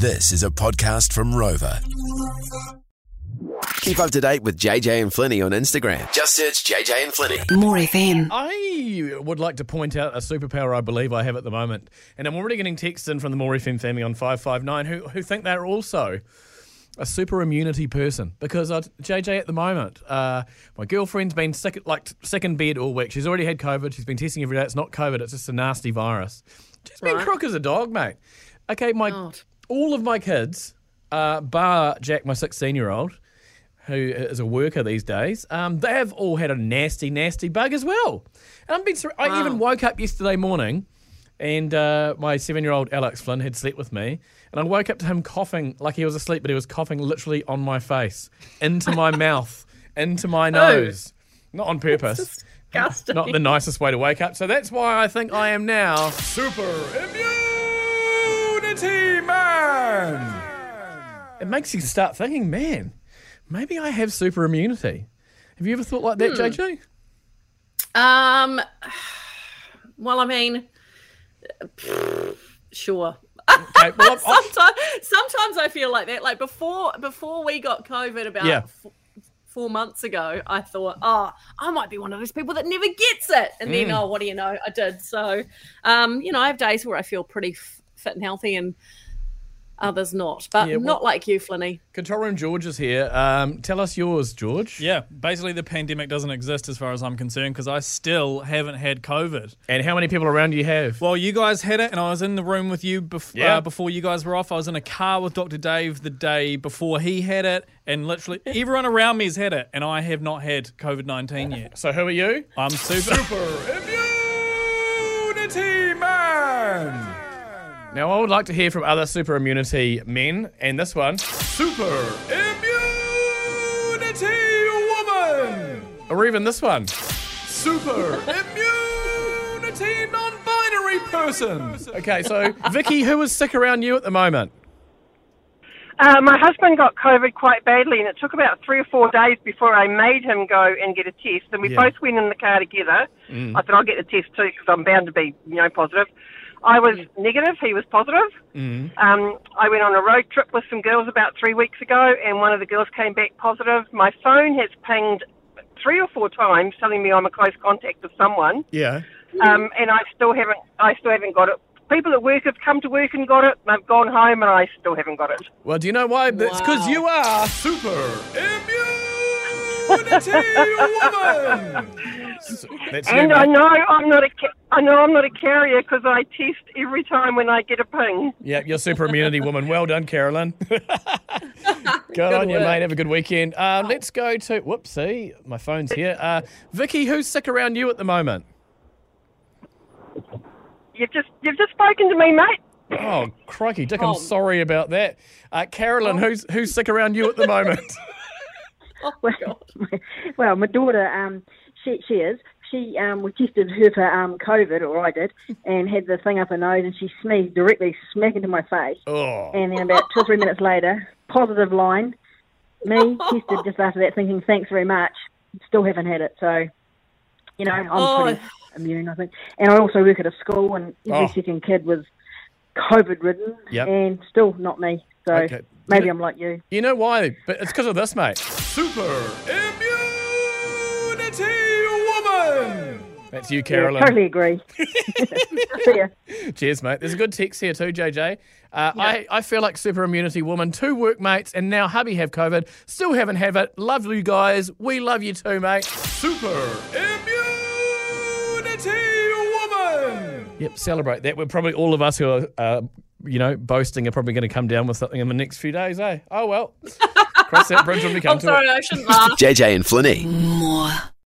This is a podcast from Rover. Keep up to date with JJ and Flinny on Instagram. Just search JJ and Flinny. More FM. I would like to point out a superpower I believe I have at the moment, and I'm already getting texts in from the More FM family on five five nine who who think they're also a super immunity person because I, JJ at the moment, uh, my girlfriend's been sick like sick in bed all week. She's already had COVID. She's been testing every day. It's not COVID. It's just a nasty virus. She's been crook as a dog, mate. Okay, my God. All of my kids, uh, bar Jack, my 16 year old, who is a worker these days, um, they have all had a nasty, nasty bug as well. And I've been, sur- I even woke up yesterday morning, and uh, my seven-year-old Alex Flynn had slept with me, and I woke up to him coughing like he was asleep, but he was coughing literally on my face, into my mouth, into my nose, not on purpose. disgusting. Not the nicest way to wake up. So that's why I think I am now super immunity man. It makes you start thinking, man, maybe I have super immunity. Have you ever thought like that, JJ? Um, well, I mean, sure. Okay, well, I'm- I'm- sometimes, sometimes I feel like that. Like before, before we got COVID about Yeah. f- four months ago, I thought, oh, I might be one of those people that never gets it. And Mm. then, oh, what do you know? I did. So, um, you know, I have days where I feel pretty f- fit and healthy, and others not. But Yeah, well- not like you, Flinny. Control Room George is here. Um, tell us yours, George. Yeah, basically the pandemic doesn't exist as far as I'm concerned because I still haven't had COVID. And how many people around you have? Well, you guys had it, and I was in the room with you bef- Yeah. uh, before you guys were off. I was in a car with Dr. Dave the day before he had it, and literally everyone around me has had it, and I have not had COVID 19 yet. so who are you? I'm super. Immunity Now, I would like to hear from other super immunity men, and this one, super immunity woman, or even this one, super immunity non-binary person. Okay, so Vicky, who is sick around you at the moment? Uh, my husband got COVID quite badly, and it took about three or four days before I made him go and get a test. And we Yeah. both went in the car together. I said, I'll get the test too because I'm bound to be, you know, positive. I was negative. He was positive. Um, I went on a road trip with some girls about three weeks ago, and one of the girls came back positive. My phone has pinged three or four times telling me I'm a close contact of someone, Yeah. um, and I still haven't. I still haven't got it. People at work have come to work and got it. and I've gone home, and I still haven't got it. Well, do you know why? That's because Wow. you are super immunity woman. So- That's And I know I'm not a ca- I know I'm not a carrier because I test every time when I get a ping. Yeah, you're super immunity woman. Well done, Carolyn. Good, on you, work. mate. Have a good weekend. Uh, let's go to. Whoopsie, my phone's here. Uh, Vicky, who's sick around you at the moment? You've just you've just spoken to me, mate. Oh, crikey, Dick, I'm Oh. sorry about that. Uh, Carolyn, who's who's sick around you at the moment? Oh, God. well, my daughter, um, she she is. She um, we tested her for um, COVID, or I did, and had the thing up her nose, and she sneezed directly smack into my face. oh, And then about two or three minutes later, positive line. Me tested just after that, thinking thanks very much. Still haven't had it, so you know I'm Oh. pretty immune, I think. And I also work at a school, and every Oh. second kid was COVID ridden, Yep. and still not me. So Okay. Maybe I'm like you. you know why? But it's because of this, mate. Super immunity woman. That's you, Yeah, Carolyn. totally agree. See. Cheers, mate. There's a good text here too, JJ. Uh, I, I feel like super immunity woman. Two workmates and now hubby have COVID. Still haven't have it. Love you guys. We love you too, mate. Super immunity woman. Yep, celebrate that. We're probably all of us who are, uh, you know, boasting are probably going to come down with something in the next few days, eh? Oh well. Cross that bridge when we come I'm to sorry, it. I shouldn't laugh. JJ and Flinny. More.